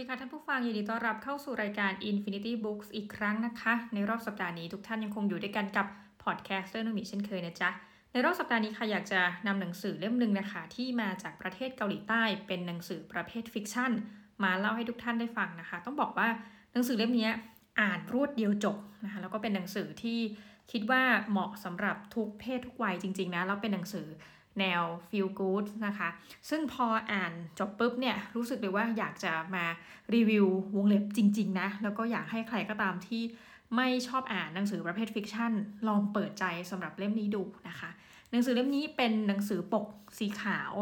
ดีค่ะท่านผู้ฟังยินดีต้อนรับเข้าสู่รายการ Infinity Books อีกครั้งนะคะ ในรอบสัปดาห์นี้ทุกท่านยังคงอยู่ด้วยกันกับพอดแคสต์เรื่องนุ่มีเช่นเคยนะจ๊ะ ในรอบสัปดาห์นี้ค่ะอยากจะนำหนังสือเล่มหนึ่งนะคะ ที่มาจากประเทศเกาหลีใต้เป็นหนังสือประเภทฟิกชันมาเล่าให้ทุกท่านได้ฟังนะคะ ต้องบอกว่าหนังสือเล่มนี้อ่านรวดเดียวจบนะคะแล้วก็เป็นหนังสือที่คิดว่าเหมาะสำหรับทุกเพศทุกวัยจริงๆนะแล้วเป็นหนังสือแนว feel good นะคะ ซึ่งพออ่านจบปุ๊บเนี่ย รู้สึกเลยว่าอยากจะมารีวิววงเล็บจริง ๆ นะ แล้วก็อยากให้ใครก็ตามที่ไม่ชอบอ่านหนังสือประเภท fiction ลองเปิดใจสำหรับเล่มนี้ดูนะคะ หนังสือเล่มนี้เป็นหนังสือปกสีขาว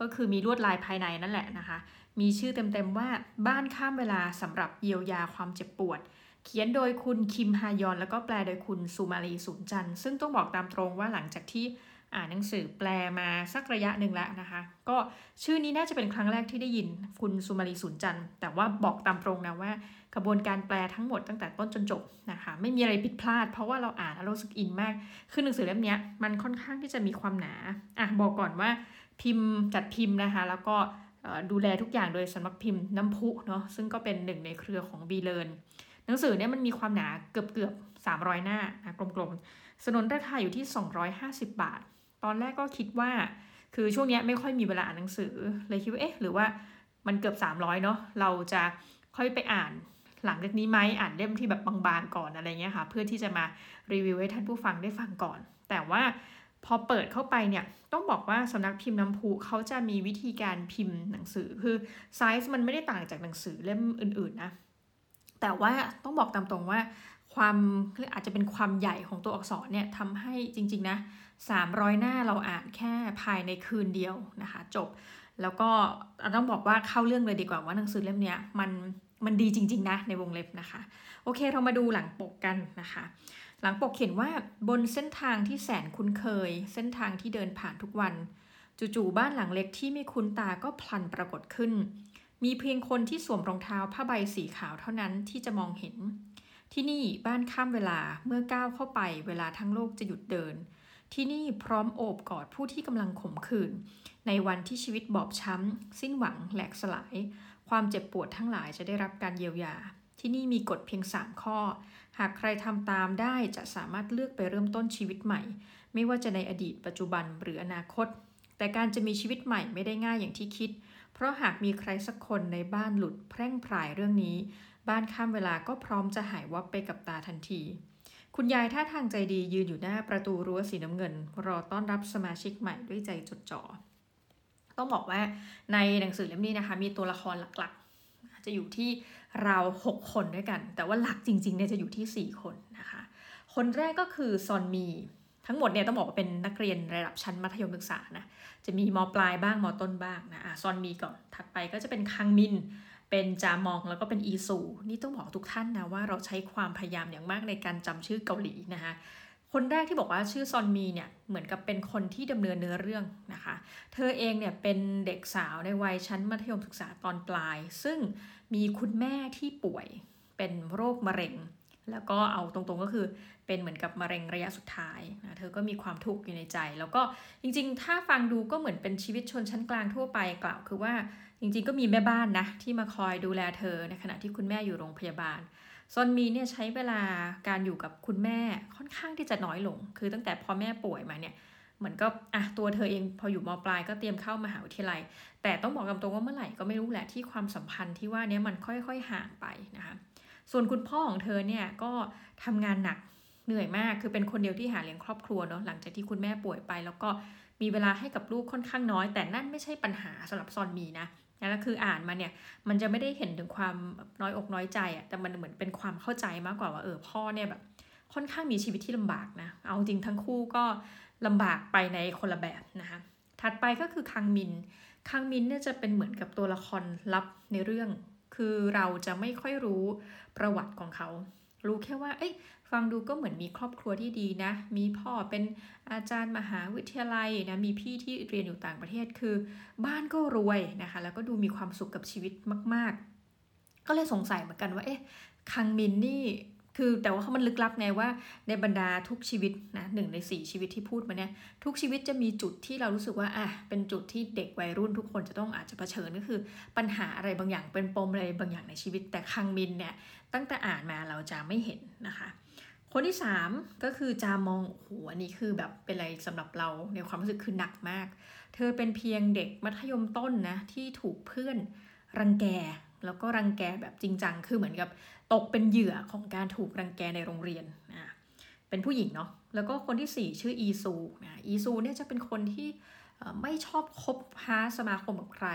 ก็คือมีลวดลายภายในนั่นแหละนะคะ มีชื่อเต็มๆว่าบ้านข้ามเวลาสำหรับเยียวยาความเจ็บปวดเขียนโดยคุณคิมฮายอน แล้วก็แปลโดยคุณสุมาลีสุนจันซึ่งต้องบอกตามตรงว่าหลังจากที่ อ่านหนังสือแปลมาสักระยะหนึ่งแล้วนะคะ ก็ชื่อนี้น่าจะเป็นครั้งแรกที่ได้ยินคุณสุมาลีสุนจันแต่ว่าบอกตามตรงนะว่ากระบวนการแปลทั้งหมดตั้งแต่ต้นจนจบนะคะไม่มีอะไรผิดพลาด เพราะว่าเราอ่านแล้วรู้สึกอินมาก คือหนังสือเล่มนี้มันค่อนข้างที่จะมีความหนาอะบอกก่อนว่าพิมพ์จัดพิมพ์นะคะ แล้วก็ดูแลทุกอย่างโดยสำนักพิมพ์น้ำพุเนาะซึ่งก็เป็นหนึ่งในเครือของบีเลนหนังสือเนี่ยมันมีความหนาเกือบเกือบ300 หน้านะกลมๆสนนราคาอยู่ที่ 250 บาท ตอนแรกก็คิดว่า คือช่วงนี้ไม่ค่อยมีเวลาอ่านหนังสือ เลยคิดว่าเอ๊ะหรือว่ามันเกือบ 300 เนาะเราจะค่อยไปอ่านหลังจากนี้ไหมอ่านเล่มที่แบบบางๆก่อนอะไรเงี้ยค่ะ เพื่อที่จะมารีวิวให้ท่านผู้ฟังได้ฟังก่อน แต่ว่าพอเปิดเข้าไปเนี่ยต้องบอกว่าสำนักพิมพ์น้ำพุเขาจะมีวิธีการพิมพ์หนังสือคือไซส์มันไม่ได้ต่างจากหนังสือเล่มอื่นๆนะแต่ว่าต้องบอกตามตรงว่าความอาจจะเป็นความใหญ่ของตัวอักษรเนี่ยทำให้จริง ๆ นะ 300 หน้าเราอ่านแค่ภายในคืนเดียวนะคะ จบแล้วก็ต้องบอกว่าเข้าเรื่องเลยดีกว่าว่าหนังสือเล่มนี้มันมันดีจริง ๆ นะ ในวงเล็บนะคะ โอเคเรามาดูหลังปกกันนะคะ หลังปกเขียนว่าบนเส้นทางที่แสนคุ้นเคย เส้นทางที่เดินผ่านทุกวัน จู่ๆบ้านหลังเล็กที่ไม่คุ้นตาก็พลันปรากฏขึ้น มีเพียงคนที่สวมรองเท้าผ้าใบสีขาวเท่านั้นที่จะมองเห็น ที่นี่บ้านข้ามเวลาเมื่อก้าวเข้าไป เวลาทั้งโลกจะหยุดเดิน ที่นี่พร้อมโอบกอดผู้ที่กำลังขมขื่นในวันที่ชีวิตบอบช้ำ สิ้นหวังแหลกสลาย ความเจ็บปวดทั้งหลายจะได้รับการเยียวยา ที่นี่มีกฎเพียง 3 ข้อ หากใครทำตามได้จะสามารถเลือกไปเริ่มต้นชีวิตใหม่ ไม่ว่าจะในอดีตปัจจุบันหรืออนาคต แต่การจะมีชีวิตใหม่ไม่ได้ง่ายอย่างที่คิด เพราะหากมีใครสักคนในบ้านหลุดแพร่งพรายเรื่องนี้ บ้านข้ามเวลาก็พร้อมจะหายวับไปกับตาทันที คุณยายท่าทางใจดียืนอยู่หน้าประตูรั้วสีน้ำเงิน รอต้อนรับสมาชิกใหม่ด้วยใจจดจ่อ ต้องบอกว่าในหนังสือเล่มนี้นะคะ มีตัวละครหลักๆ จะอยู่ที่เราหกคนด้วยกัน แต่ว่าหลักจริงๆเนี่ยจะอยู่ที่ 4 คนนะคะ คนแรกก็คือซอนมี ทั้งหมดเนี่ยต้องบอกว่าเป็นนักเรียนระดับชั้นมัธยมศึกษานะ จะมีมปลายบ้างมต้นบ้างนะอะซอนมีก่อน ถัดไปก็จะเป็นคังมิน เป็นจามองแล้วก็เป็นอีซูนี่ต้องบอกทุกท่านนะว่าเราใช้ความพยายามอย่างมากในการจำชื่อเกาหลีนะคะคนแรกที่บอกว่าชื่อซอนมีเนี่ยเหมือนกับเป็นคนที่ดำเนินเนื้อเรื่องนะคะ เธอเองเนี่ยเป็นเด็กสาวในวัยชั้นมัธยมศึกษาตอนปลาย ซึ่งมีคุณแม่ที่ป่วยเป็นโรคมะเร็ง แล้วก็เอาตรงๆก็คือเป็นเหมือนกับมะเร็งระยะสุดท้ายนะเธอก็มีความทุกข์อยู่ในใจ แล้วก็จริงๆ ถ้าฟังดูก็เหมือนเป็นชีวิตชนชั้นกลางทั่วไปกล่าวคือว่า จริงๆก็มีแม่บ้านนะที่มาคอยดูแลเธอในขณะที่คุณแม่อยู่โรงพยาบาลซอนมีเนี่ยใช้เวลาการอยู่กับคุณแม่ค่อนข้างที่จะน้อยลง คือตั้งแต่พอแม่ป่วยมาเนี่ยเหมือนก็อะตัวเธอเองพออยู่มปลายก็เตรียมเข้ามาหาวิทยาลัย แต่ต้องบอกกำตรงว่าเมื่อไหร่ก็ไม่รู้แหละที่ความสัมพันธ์ที่ว่านี้มันค่อยๆห่างไปนะคะส่วนคุณพ่อของเธอเนี่ยก็ทำงานหนักเหนื่อยมากคือเป็นคนเดียวที่หาเลี้ยงครอบครัวเนาะหลังจากที่คุณแม่ป่วยไป แล้วก็มีเวลาให้กับลูกค่อนข้างน้อย แต่นั่นไม่ใช่ปัญหาสำหรับซอนมีนะ แล้วคืออ่านมาเนี่ยมันจะไม่ได้เห็นถึงความน้อยอกน้อยใจอะแต่มันเหมือนเป็นความเข้าใจมากกว่าว่าเออพ่อเนี่ยแบบค่อนข้างมีชีวิตที่ลำบากนะ เอาจริงทั้งคู่ก็ลำบากไปในคนละแบบนะคะ ถัดไปก็คือคังมิน คังมินเนี่ยจะเป็นเหมือนกับตัวละครลับในเรื่อง คือเราจะไม่ค่อยรู้ประวัติของเขา รู้แค่ว่า เอ้ย ฟังดูก็เหมือนมีครอบครัวที่ดีนะ มีพ่อเป็นอาจารย์มหาวิทยาลัยนะ มีพี่ที่เรียนอยู่ต่างประเทศคือ บ้านก็รวยนะคะ แล้วก็ดูมีความสุขกับชีวิตมาก ๆ ก็เลยสงสัยเหมือนกันว่า เอ๊ะ คังมินนี่ คือแต่ว่าเขามันลึกลับไงว่า ในบรรดาทุกชีวิตนะหนึ่งในสี่ชีวิตที่พูดมาเนี่ย ทุกชีวิตจะมีจุดที่เรารู้สึกว่า อะ เป็นจุดที่เด็กวัยรุ่นทุกคนจะต้องอาจจะเผชิญก็คือ ปัญหาอะไรบางอย่าง เป็นปมอะไรบางอย่างในชีวิต แต่คังมินเนี่ย ตั้งแต่อ่านมาเราจะไม่เห็นนะคะ คนที่สามก็คือจามองโอ้โหอันนี้คือแบบเป็นอะไรสำหรับเราในความรู้สึกคือหนักมาก เธอเป็นเพียงเด็กมัธยมต้นนะที่ถูกเพื่อนรังแก แล้วก็รังแกแบบจริงจังคือเหมือนกับตกเป็นเหยื่อของการถูกรังแกในโรงเรียนนะเป็นผู้หญิงเนาะแล้วก็คนที่ 4 ชื่ออีซูนะอีซูเนี่ยจะเป็นคนที่ไม่ชอบคบค้าสมาคมกับใคร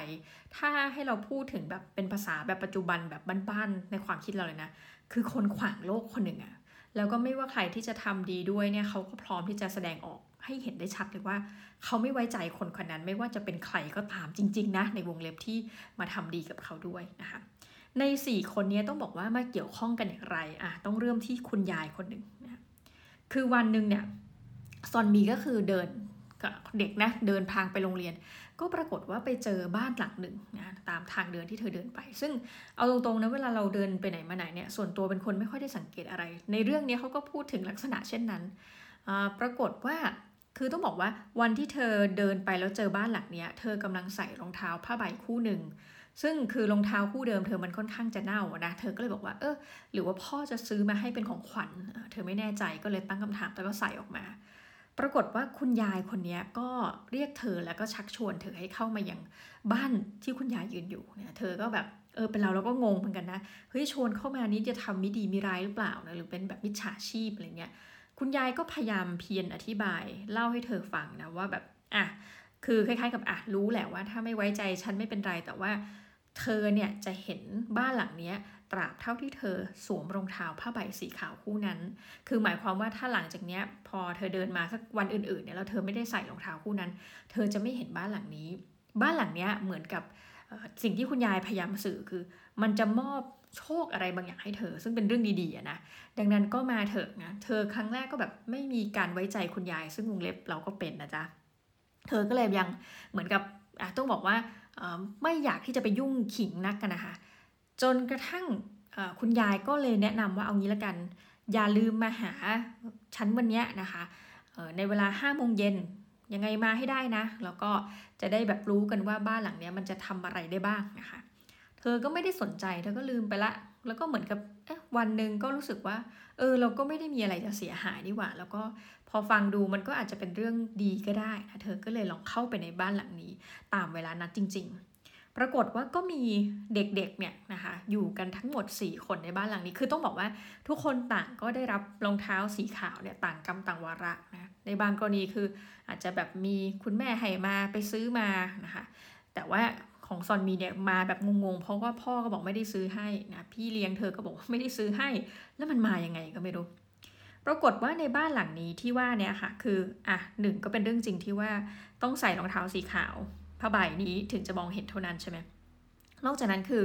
ถ้าให้เราพูดถึงแบบเป็นภาษาแบบปัจจุบันแบบบ้านๆในความคิดเราเลยนะ คือคนขวางโลกคนหนึ่งอะ แล้วก็ไม่ว่าใครที่จะทำดีด้วยเนี่ยเขาก็พร้อมที่จะแสดงออกให้เห็นได้ชัดเลยว่า เขาไม่ไว้ใจคนคนนั้น ไม่ว่าจะเป็นใครก็ตามจริง ๆ นะ ในวงเล็บที่มาทำดีกับเขาด้วยนะคะใน 4 คนนี้ต้องบอกว่ามาเกี่ยวข้องกันอย่างไรอะต้องเริ่มที่คุณยายคนหนึ่งนะคือวันหนึ่งเนี่ยซอนมีก็คือเดิน เด็กนะเดินทางไปโรงเรียน ก็ปรากฏว่าไปเจอบ้านหลังหนึ่งนะตามทางเดินที่เธอเดินไป ซึ่งเอาตรงๆนะเวลาเราเดินไปไหนมาไหนเนี่ยส่วนตัวเป็นคนไม่ค่อยได้สังเกตอะไร ในเรื่องนี้เขาก็พูดถึงลักษณะเช่นนั้น ปรากฏว่าคือต้องบอกว่าวันที่เธอเดินไปแล้วเจอบ้านหลังเนี้ย เธอกำลังใส่รองเท้าผ้าใบคู่หนึ่งซึ่งคือรองเท้าคู่เดิมเธอมันค่อนข้างจะเน่านะ เธอก็เลยบอกว่า เออหรือว่าพ่อจะซื้อมาให้เป็นของขวัญ เธอไม่แน่ใจก็เลยตั้งคำถามแล้วก็ใส่ออกมา ปรากฏว่าคุณยายคนนี้ก็เรียกเธอแล้วก็ชักชวนเธอให้เข้ามาอย่างบ้านที่คุณยายยืนอยู่เนี่ยเธอก็แบบเออเป็นเราเราก็งงเหมือนกันนะเฮ้ยชวนเข้ามานี้จะทำมิดีมิร้ายหรือเปล่านะหรือเป็นแบบมิจฉาชีพอะไรเงี้ยคุณยายก็พยายามเพียรอธิบายเล่าให้เธอฟังนะว่าแบบอะคือคล้ายๆกับอะรู้แหละว่า ถ้าไม่ไว้ใจฉันไม่เป็นไรแต่ว่าเธอเนี่ยจะเห็นบ้านหลังเนี้ย ตราบเท่าที่เธอสวมรองเท้าผ้าใบสีขาวคู่นั้น คือหมายความว่าถ้าหลังจากนี้พอเธอเดินมาสักวันอื่นๆเนี่ยแล้วเธอไม่ได้ใส่รองเท้าคู่นั้น เธอจะไม่เห็นบ้านหลังนี้ บ้านหลังนี้เหมือนกับสิ่งที่คุณยายพยายามสื่อคือ มันจะมอบโชคอะไรบางอย่างให้เธอ ซึ่งเป็นเรื่องดีๆนะดังนั้นก็มาเถอะนะเธอครั้งแรกก็แบบไม่มีการไว้ใจคุณยาย ซึ่งวงเล็บเราก็เป็นนะจ๊ะเธอก็เลยยังเหมือนกับต้องบอกว่าไม่อยากที่จะไปยุ่งขิงนักกันนะคะ จนกระทั่งคุณยายก็เลยแนะนำว่าเอางี้ละกัน อย่าลืมมาหาชั้นวันนี้นะคะในเวลาห้าโมงเย็นยังไงมาให้ได้นะ แล้วก็จะได้แบบรู้กันว่าบ้านหลังนี้มันจะทำอะไรได้บ้างนะคะ เธอก็ไม่ได้สนใจเธอก็ลืมไปละ แล้วก็เหมือนกับวันหนึ่งก็รู้สึกว่า เออ เราก็ไม่ได้มีอะไรจะเสียหายดีกว่า แล้วก็พอฟังดูมันก็อาจจะเป็นเรื่องดีก็ได้นะเธอก็เลยลองเข้าไปในบ้านหลังนี้ ตามเวลานัดจริง ๆ ปรากฏว่าก็มีเด็กๆเนี่ยนะคะอยู่กันทั้งหมด 4 คนในบ้านหลังนี้ คือต้องบอกว่าทุกคนต่างก็ได้รับรองเท้าสีขาวเนี่ยต่างกรรมต่างวาระนะในบางกรณีคืออาจจะแบบมีคุณแม่ให้มาไปซื้อมานะคะแต่ว่าของซอนมีเนี่ยมาแบบงงๆ เพราะว่าพ่อก็บอกไม่ได้ซื้อให้นะพี่เลี้ยงเธอก็บอกไม่ได้ซื้อให้ แล้วมันมาอยังไงก็ไม่รู้ ปรากฏว่าในบ้านหลังนี้ที่ว่าเนี่ยค่ะคืออะหนึ่งก็เป็นเรื่องจริงที่ว่าต้องใส่รองเท้าสีขาว ผ้าใบนี้ถึงจะมองเห็นเท่านั้นใช่ไหมนอกจากนั้นคือ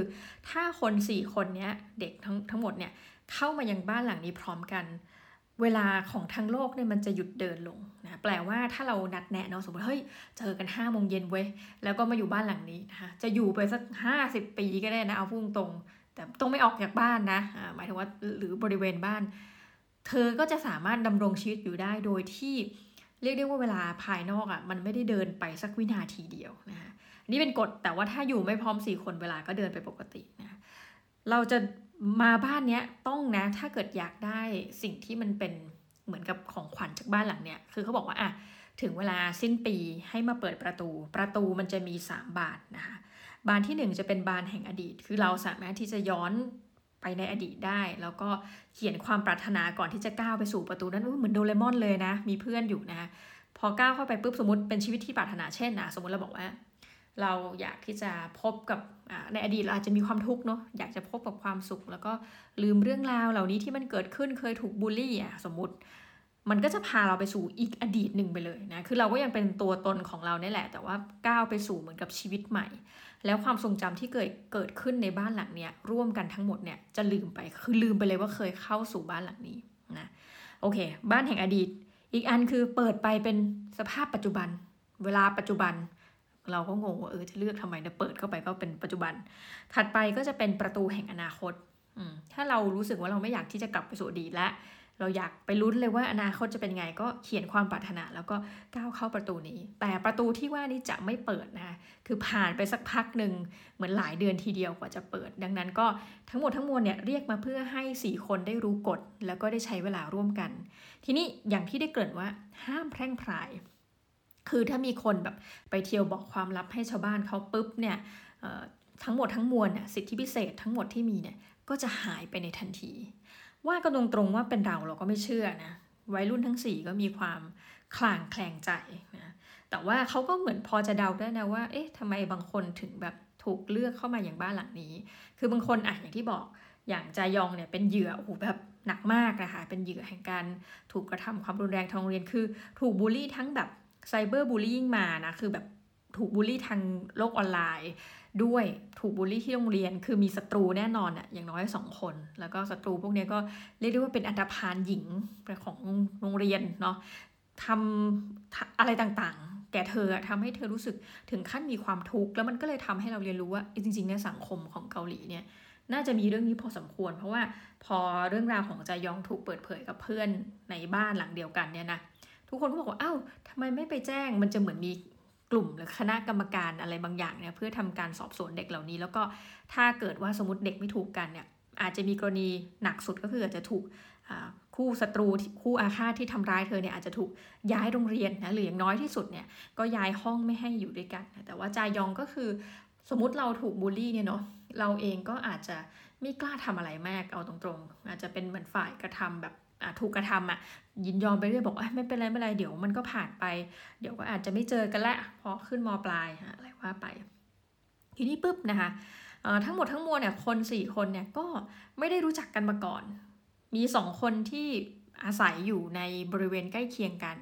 ถ้าคนสี่คนเนี้ยเด็กทั้งทั้งหมดเนี่ยเข้ามายังบ้านหลังนี้พร้อมกัน เวลาของทั้งโลกเนี่ยมันจะหยุดเดินลงนะแปลว่าถ้าเรานัดแนะเนาะสมมติเฮ้ยเจอกันห้าโมงเย็นเว้ยแล้วก็มาอยู่บ้านหลังนี้นะคะจะอยู่ไปสักห้าสิบปีก็ได้นะเอาพุ่งตรง แต่ต้องไม่ออกจากบ้านนะหมายถึงว่าหรือบริเวณบ้าน เธอก็จะสามารถดำรงชีวิตอยู่ได้โดยที่ เรียกได้ว่าเวลาภายนอกอะ่ะมันไม่ได้เดินไปสักวินาทีเดียวนะคะนี่เป็นกฎแต่ว่าถ้าอยู่ไม่พร้อมสี่คนเวลาก็เดินไปปกตินะเราจะมาบ้านเนี้ยต้องนะถ้าเกิดอยากได้สิ่งที่มันเป็นเหมือนกับของขวัญจากบ้านหลังเนี้ยคือเขาบอกว่าอะถึงเวลาสิ้นปีให้มาเปิดประตู ประตูมันจะมี 3 บานนะคะบานที่ 1 จะเป็นบานแห่งอดีต คือเราสามารถที่จะย้อน ไปในอดีตได้ แล้วก็เขียนความปรารถนาก่อนที่จะก้าวไปสู่ประตูนั้นเหมือนโดเรมอนเลยนะ มีเพื่อนอยู่นะ พอก้าวเข้าไปปุ๊บสมมติเป็นชีวิตที่ปรารถนาเช่นนะสมมติเราบอกว่า เราอยากที่จะพบกับในอดีตเราอาจจะมีความทุกข์เนาะอยากจะพบกับความสุข แล้วก็ลืมเรื่องราวเหล่านี้ที่มันเกิดขึ้นเคยถูกบูลลี่อะสมมติมันก็จะพาเราไปสู่อีกอดีตหนึ่งไปเลยนะ คือเราก็ยังเป็นตัวตนของเราเนี่ยแหละ แต่ว่าก้าวไปสู่เหมือนกับชีวิตใหม่ แล้วความทรงจำที่เกิดเกิดขึ้นในบ้านหลังเนี้ยร่วมกันทั้งหมดเนี่ยจะลืมไปคือลืมไปเลยว่าเคยเข้าสู่บ้านหลังนี้นะโอเค บ้านแห่งอดีต อีกอันคือเปิดไปเป็นสภาพปัจจุบัน เวลาปัจจุบัน เราก็งงว่าเออจะเลือกทำไมนะเปิดเข้าไปก็เป็นปัจจุบัน ถัดไปก็จะเป็นประตูแห่งอนาคตถ้าเรารู้สึกว่าเราไม่อยากที่จะกลับไปสู่อดีตแล้ว เราอยากไปลุ้นเลยว่าอนาคตจะเป็นไงก็เขียนความปรารถนา แล้วก็ก้าวเข้าประตูนี้ แต่ประตูที่ว่านี้จะไม่เปิดนะคือผ่านไปสักพักหนึ่งเหมือนหลายเดือนทีเดียวกว่าจะเปิด ดังนั้นก็ทั้งหมดทั้งมวลเนี่ยเรียกมาเพื่อให้ 4 คนได้รู้กฎ แล้วก็ได้ใช้เวลาร่วมกัน ทีนี้อย่างที่ได้เกริ่นว่าห้ามแพร่งพรายคือถ้ามีคนแบบไปเที่ยวบอกความลับให้ชาวบ้านเขาปุ๊บเนี่ยทั้งหมดทั้งมวลเนี่ยสิทธิพิเศษทั้งหมดที่มีเนี่ยก็จะหายไปในทันที ว่ากันตรงๆว่าเป็นเราเราก็ไม่เชื่อนะวัยรุ่นทั้งสี่ก็มีความคลางแคลงใจนะแต่ว่าเขาก็เหมือนพอจะเดาได้นะว่า เอ๊ะทำไมบางคนถึงแบบถูกเลือกเข้ามาอย่างบ้านหลังนี้ คือบางคนอะอย่างที่บอกอย่างจายองเนี่ยเป็นเหยื่อโอ้โหแบบหนักมากนะคะ เป็นเหยื่อแห่งการถูกกระทำความรุนแรงทางโรงเรียนคือ ถูกบูลลี่ทั้งแบบไซเบอร์บูลลี่มานะ คือแบบ ถูกบูลลี่ทางโลกออนไลน์ ด้วยถูกบูลลี่ที่โรงเรียน คือมีศัตรูแน่นอนอะอย่างน้อยสองคน แล้วก็ศัตรูพวกนี้ก็เรียกได้ว่าเป็นอันตรพานหญิงของโรงเรียนเนาะทำอะไรต่างๆ แก่เธอทำให้เธอรู้สึกถึงขั้นมีความทุกข์แล้วมันก็เลยทำให้เราเรียนรู้ว่าจริงๆในสังคมของเกาหลีเนี่ยน่าจะมีเรื่องนี้พอสมควร เพราะว่าพอเรื่องราวของจายองถูกเปิดเผยกับเพื่อนในบ้านหลังเดียวกันเนี่ยนะทุกคนก็บอกว่าอ้าวทำไมไม่ไปแจ้ง มันจะเหมือนมี กลุ่มหรือคณะกรรมการอะไรบางอย่างเนี่ยเพื่อทำการสอบสวนเด็กเหล่านี้ แล้วก็ถ้าเกิดว่าสมมติเด็กไม่ถูกกันเนี่ยอาจจะมีกรณีหนักสุดก็คืออาจจะถูกคู่ศัตรูคู่อาฆาตที่ทำร้ายเธอเนี่ยอาจจะถูกย้ายโรงเรียนนะหรืออย่างน้อยที่สุดเนี่ยก็ย้ายห้องไม่ให้อยู่ด้วยกัน แต่ว่าจายองก็คือสมมติเราถูกบูลลี่เนี่ยเนาะเราเองก็อาจจะไม่กล้าทำอะไรมากเอาตรงๆ อาจจะเป็นเหมือนฝ่ายกระทำแบบ ถูกกระทำอะยินยอมไปเรื่อยบอกไม่เป็นไรไม่เป็นไรเดี๋ยวมันก็ผ่านไป เดี๋ยวก็อาจจะไม่เจอกันละเพอขึ้นมปลายอะไรว่าไป ทีนี้ปุ๊บนะคะทั้งหมดทั้งมวลเนี่ยคนสี่คนเนี่ยก็ไม่ได้รู้จักกันมาก่อน มีสองคนที่อาศัยอยู่ในบริเวณใกล้เคียงกัน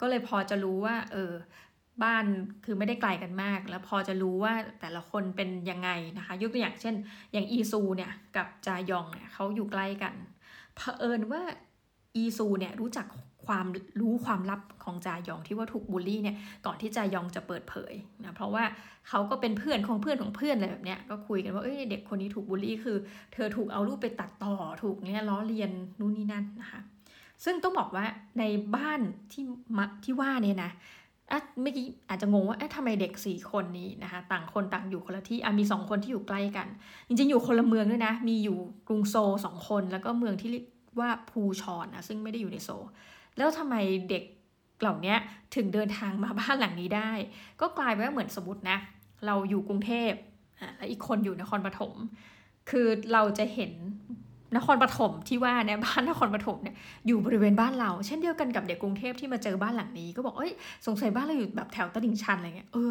ก็เลยพอจะรู้ว่าเออบ้านคือไม่ได้ไกลกันมาก แล้วพอจะรู้ว่าแต่ละคนเป็นยังไงนะคะยกตัวอย่างเช่น อย่างอีซูเนี่ยกับจายองเนี่ยเขาอยู่ใกล้กันเผอิญว่า อีซูเนี่ยรู้จักความรู้ความลับของจายองที่ว่าถูกบูลลี่เนี่ยก่อนที่จายองจะเปิดเผยนะเพราะว่าเขาก็เป็นเพื่อนของเพื่อนของเพื่อนอะไรแบบเนี้ยก็คุยกันว่าเอ้ยเด็กคนนี้ถูกบูลลี่คือ เธอถูกเอารูปไปตัดต่อถูกเนี่ยล้อเลียนนู่นนี่นั่นนะคะซึ่งต้องบอกว่าในบ้านที่มที่ว่าเนี่ยนะอะเมื่อกี้อาจจะงงว่าเอ๊ะทำไมเด็กสี่คนนี้นะคะต่างคนต่างอยู่คนละที่อะมีสองคนที่อยู่ใกล้กัน จริงๆอยู่คนละเมืองด้วยนะ มีอยู่กรุงโซสองคน แล้วก็เมืองที่ ว่าภูชอนนะซึ่งไม่ได้อยู่ในโซ แล้วทำไมเด็กเหล่านี้ถึงเดินทางมาบ้านหลังนี้ได้ ก็กลายเป็นว่าเหมือนสมมตินะ เราอยู่กรุงเทพแล้วอีกคนอยู่นครปฐมคือเราจะเห็นนครปฐมที่ว่าเนี่ยบ้านนครปฐมเนี่ยอยู่บริเวณบ้านเรา เช่นเดียวกันกับเด็กกรุงเทพที่มาเจอบ้านหลังนี้ ก็บอกเอ้ยสงสัยบ้านเราอยู่แบบแถวตลิ่งชันอะไรเงี้ยเออ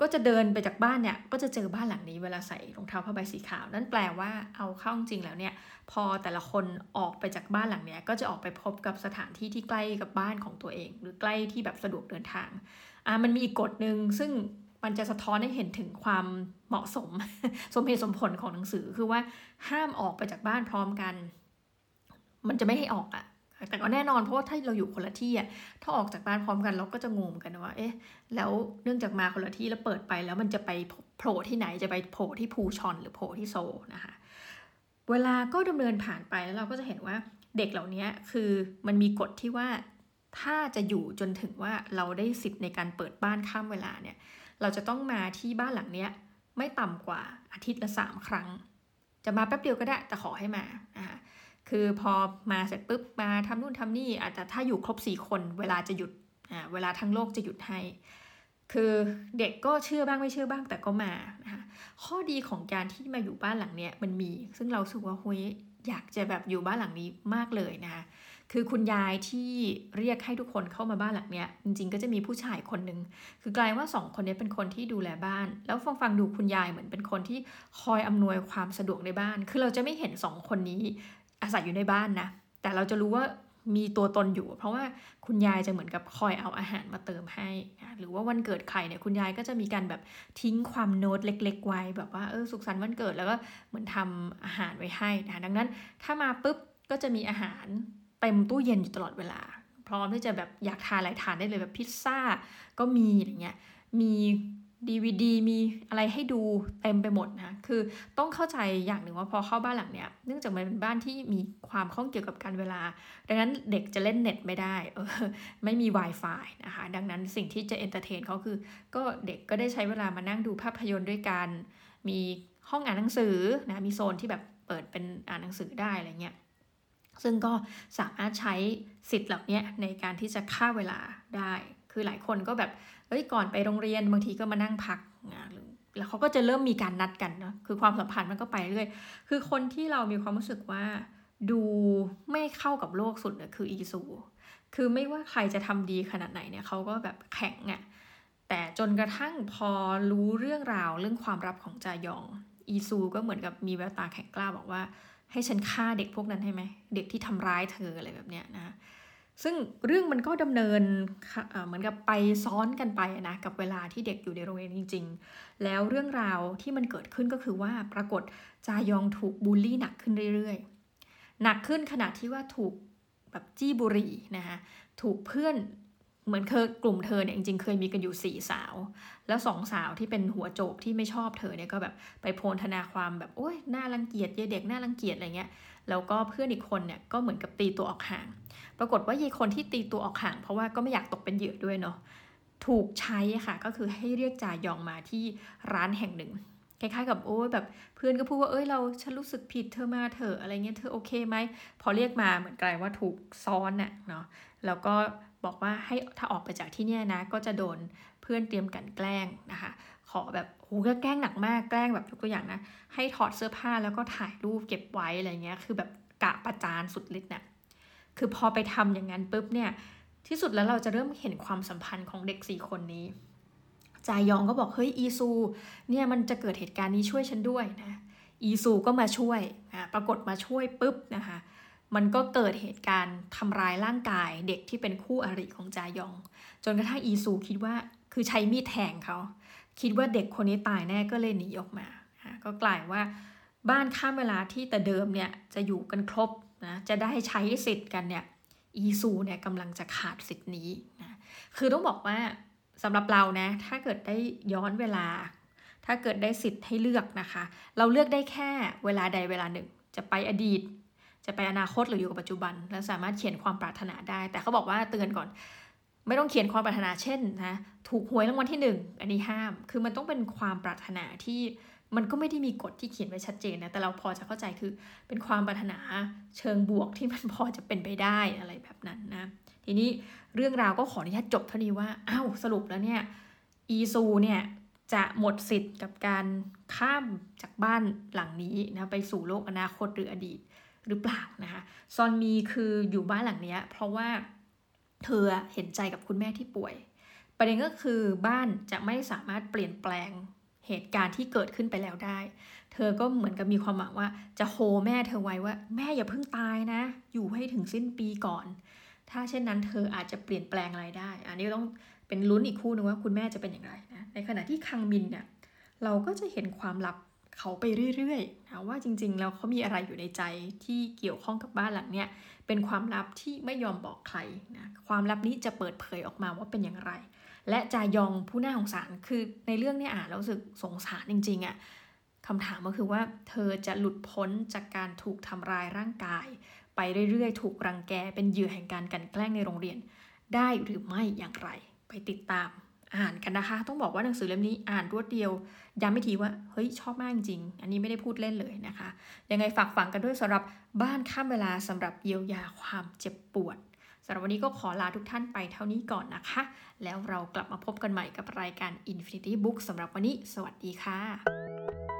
ก็จะเดินไปจากบ้านเนี่ยก็จะเจอบ้านหลังนี้เวลาใส่รองเท้าผ้าใบสีขาว นั่นแปลว่าเอาเข้าจริงแล้วเนี่ยพอแต่ละคนออกไปจากบ้านหลังเนี้ยก็จะออกไปพบกับสถานที่ที่ใกล้กับบ้านของตัวเอง หรือใกล้ที่แบบสะดวกเดินทางอ่ามันมีกกฎหนึ่งซึ่งมันจะสะท้อนให้เห็นถึงความเหมาะสม สมเหตุสมผลของหนังสือคือว่าห้ามออกไปจากบ้านพร้อมกัน มันจะไม่ให้ออกอะ แต่ก็แน่นอนเพราะว่าถ้าเราอยู่คนละที่อะถ้าออกจากบ้านพร้อมกันเราก็จะงงกันว่า เอ๊ะ แล้วเนื่องจากมาคนละที่แล้วเปิดไปแล้วมันจะไปโผล่ที่ไหนจะไปโผล่ที่ภูชอนหรือโผล่ที่โซนะคะเวลาก็ดำเนินผ่านไปแล้วเราก็จะเห็นว่าเด็กเหล่านี้คือมันมีกฎที่ว่าถ้าจะอยู่จนถึงว่าเราได้สิทธิ์ในการเปิดบ้านข้ามเวลาเนี่ย เราจะต้องมาที่บ้านหลังเนี้ยไม่ต่ำกว่าอาทิตย์ละสามครั้ง จะมาแป๊บเดียวก็ได้แต่ขอให้มานะคะ คือพอมาเสร็จปุ๊บมาทำนู่นทำนี่อาจจะถ้าอยู่ครบสี่คนเวลาจะหยุดอ่าเวลาทั้งโลกจะหยุดให้ คือเด็กก็เชื่อบ้างไม่เชื่อบ้างแต่ก็มานะคะข้อดีของการที่มาอยู่บ้านหลังเนี้ยมันมี ซึ่งเราสึกว่าเฮ้ยอยากจะแบบอยู่บ้านหลังนี้มากเลยนะคะคือคุณยายที่เรียกให้ทุกคนเข้ามาบ้านหลังเนี้ยจริงๆ ก็จะมีผู้ชายคนหนึ่งคือกลายว่าสองคนนี้เป็นคนที่ดูแลบ้าน แล้วฟังฟังดูคุณยายเหมือนเป็นคนที่คอยอำนวยความสะดวกในบ้าน คือเราจะไม่เห็นสองคนนี้ อาศัยอยู่ในบ้านนะ แต่เราจะรู้ว่ามีตัวตนอยู่ เพราะว่าคุณยายจะเหมือนกับคอยเอาอาหารมาเติมให้นะหรือว่าวันเกิดใครเนี่ยคุณยายก็จะมีการแบบทิ้งความโน้ตเล็ก ๆ ไว้แบบว่าเออสุขสันต์วันเกิดแล้วก็เหมือนทำอาหารไว้ให้นะดังนั้น ถ้ามาปุ๊บก็จะมีอาหารเต็มตู้เย็นอยู่ตลอดเวลา พร้อมที่จะแบบอยากทานอะไรทานได้เลยแบบพิซซ่าก็มีอย่างเงี้ยมี DVD มีอะไรให้ดูเต็มไปหมดนะคือต้องเข้าใจอย่างหนึ่งว่าพอเข้าบ้านหลังเนี้ยเนื่องจากมันเป็นบ้านที่มีความข้องเกี่ยวกับการเวลา ดังนั้นเด็กจะเล่นเน็ตไม่ได้เออไม่มี Wi-Fi นะคะดังนั้นสิ่งที่จะ entertain เขาคือ ก็เด็กก็ได้ใช้เวลามานั่งดูภาพยนตร์ด้วยกัน มีห้องอ่านหนังสือนะมีโซนที่แบบเปิดเป็นอ่านหนังสือได้อะไรเงี้ยซึ่งก็สามารถใช้สิทธิ์เหล่านี้ในการที่จะฆ่าเวลาได้ คือหลายคนก็แบบ เอ้ยก่อนไปโรงเรียนบางทีก็มานั่งพักแล้วเขาก็จะเริ่มมีการนัดกันเนาะคือความสัมพันธ์มันก็ไปเรื่อยคือคนที่เรามีความรู้สึกว่าดูไม่เข้ากับโลกสุดเนี่ยคืออีซูคือไม่ว่าใครจะทำดีขนาดไหนเนี่ยเขาก็แบบแข็งอะ่ะแต่จนกระทั่งพอรู้เรื่องราวเรื่องความลับของจายอง อีซูก็เหมือนกับมีแววตาแข็งกล้าบอกว่า ให้ฉันฆ่าเด็กพวกนั้นให้ไหมเด็กที่ทำร้ายเธออะไรแบบเนี้ยนะ ซึ่งเรื่องมันก็ดำเนินเหมือนกับไปซ้อนกันไปนะกับเวลาที่เด็กอยู่ในโรงเรียนจริง ๆ แล้วเรื่องราวที่มันเกิดขึ้นก็คือว่าปรากฏจายองถูกบูลลี่หนักขึ้นเรื่อยๆ หนักขึ้นขนาดที่ว่าถูกแบบจี้บุรีนะคะถูกเพื่อนเหมือนเคยกลุ่มเธอเนี่ยจริงๆเคยมีกันอยู่สี่สาว แล้วสองสาวที่เป็นหัวโจกที่ไม่ชอบเธอเนี่ยก็แบบไปโพลธนาความแบบโอ้ยน่ารังเกียจเยเด็กน่ารังเกียจอะไรเงี้ยแล้วก็เพื่อนอีกคนเนี่ยก็เหมือนกับตีตัวออกห่าง ปรากฏว่ายีคนที่ตีตัวออกห่าง เพราะว่าก็ไม่อยากตกเป็นเหยื่อด้วยเนาะถูกใช้ค่ะก็คือให้เรียกจายองมาที่ร้านแห่งหนึ่งคล้ายๆกับโอ้แบบเพื่อนก็พูดว่าเอ้ยเราฉันรู้สึกผิดเธอมาเถอะอะไรเงี้ยเธอโอเคไหมพอเรียกมาเหมือนกลายว่าถูกซ้อนน่ะเนาะแล้วก็บอกว่าให้ถ้าออกไปจากที่เนี่ยนะ ก็จะโดนเพื่อนเตรียมกันแกล้งนะคะ ขอแบบโหก็แกล้งหนักมากแกล้งแบบยกตัวอย่างนะ ให้ถอดเสื้อผ้าแล้วก็ถ่ายรูปเก็บไว้อะไรเงี้ยคือแบบกะประจานสุดฤทธิ์เนี่ย คือพอไปทำอย่างนั้นปุ๊บเนี่ยที่สุดแล้วเราจะเริ่มเห็นความสัมพันธ์ของเด็กสี่คนนี้ จายองก็บอกเฮ้ยอีซูเนี่ยมันจะเกิดเหตุการณ์นี้ช่วยฉันด้วยนะอีซูก็มาช่วยอะปรากฏมาช่วยปุ๊บนะคะมันก็เกิดเหตุการณ์ทำร้ายร่างกายเด็กที่เป็นคู่อริของจายอง จนกระทั่งอีซูคิดว่าคือใช้มีดแทงเขา คิดว่าเด็กคนนี้ตายแน่ก็เลยหนีออกมา ก็กลายว่าบ้านข้ามเวลาที่แต่เดิมเนี่ยจะอยู่กันครบ นะจะได้ใช้สิทธิ์กันเนี่ยอีซูเนี่ยกำลังจะขาดสิทธิ์นี้นะคือต้องบอกว่าสำหรับเรานะถ้าเกิดได้ย้อนเวลา ถ้าเกิดได้สิทธิ์ให้เลือกนะคะ เราเลือกได้แค่เวลาใดเวลาหนึ่ง จะไปอดีต จะไปอนาคตหรืออยู่กับปัจจุบัน แล้วสามารถเขียนความปรารถนาได้ แต่เขาบอกว่าเตือนก่อนไม่ต้องเขียนความปรารถนาเช่นนะถูกหวยรางวัลที่หนึ่งอันนี้ห้าม คือมันต้องเป็นความปรารถนาที่ มันก็ไม่ได้มีกฎที่เขียนไว้ชัดเจนนะแต่เราพอจะเข้าใจคือเป็นความปรารถนาเชิงบวกที่มันพอจะเป็นไปได้อะไรแบบนั้นนะทีนี้เรื่องราวก็ขออนุญาตจบเท่านี้ว่าอ้าวสรุปแล้วเนี่ยอีซูเนี่ยจะหมดสิทธิ์กับการข้ามจากบ้านหลังนี้นะไปสู่โลกอนาคตหรืออดีตหรือเปล่านะคะซอนมีคืออยู่บ้านหลังนี้เพราะว่าเธอเห็นใจกับคุณแม่ที่ป่วย ประเด็นก็คือบ้านจะไม่สามารถเปลี่ยนแปลง เหตุการณ์ที่เกิดขึ้นไปแล้วได้ เธอก็เหมือนกับมีความหวังว่า จะโฮแม่เธอไว้ว่า แม่อย่าเพิ่งตายนะ อยู่ให้ถึงสิ้นปีก่อน ถ้าเช่นนั้นเธออาจจะเปลี่ยนแปลงอะไรได้ อันนี้ต้องเป็นลุ้นอีกคู่นึงว่าคุณแม่จะเป็นอย่างไรนะ ในขณะที่คังมินเนี่ยเราก็จะเห็นความลับเขาไปเรื่อยๆนะว่าจริงๆ แล้วเขามีอะไรอยู่ในใจที่เกี่ยวข้องกับบ้านหลังเนี้ยเป็นความลับที่ไม่ยอมบอกใครนะความลับนี้จะเปิดเผยออกมาว่าเป็นอย่างไร และจายองผู้น่าสงสารคือในเรื่องนี้อ่านแล้วรู้สึกสงสารจริงๆอะ่ะคำถามก็คือว่าเธอจะหลุดพ้นจากการถูกทำร้ายร่างกาย ไปเรื่อยๆ ถูกรังแกเป็นเหยื่อแห่งการกันแกล้งในโรงเรียน ได้หรือไม่อย่างไร ไปติดตามอ่านกันนะคะ ต้องบอกว่าหนังสือเล่มนี้อ่านรวดเดียว ย้ำไม่ทีว่า เฮ้ย ชอบมากจริง อันนี้ไม่ได้พูดเล่นเลยนะคะ ยังไงฝากฝังกันด้วยสำหรับบ้านข้ามเวลาสำหรับเยียวยาความเจ็บปวด สำหรับวันนี้ก็ขอลาทุกท่านไปเท่านี้ก่อนนะคะ แล้วเรากลับมาพบกันใหม่กับรายการ Infinity Book สำหรับวันนี้ สวัสดีค่ะ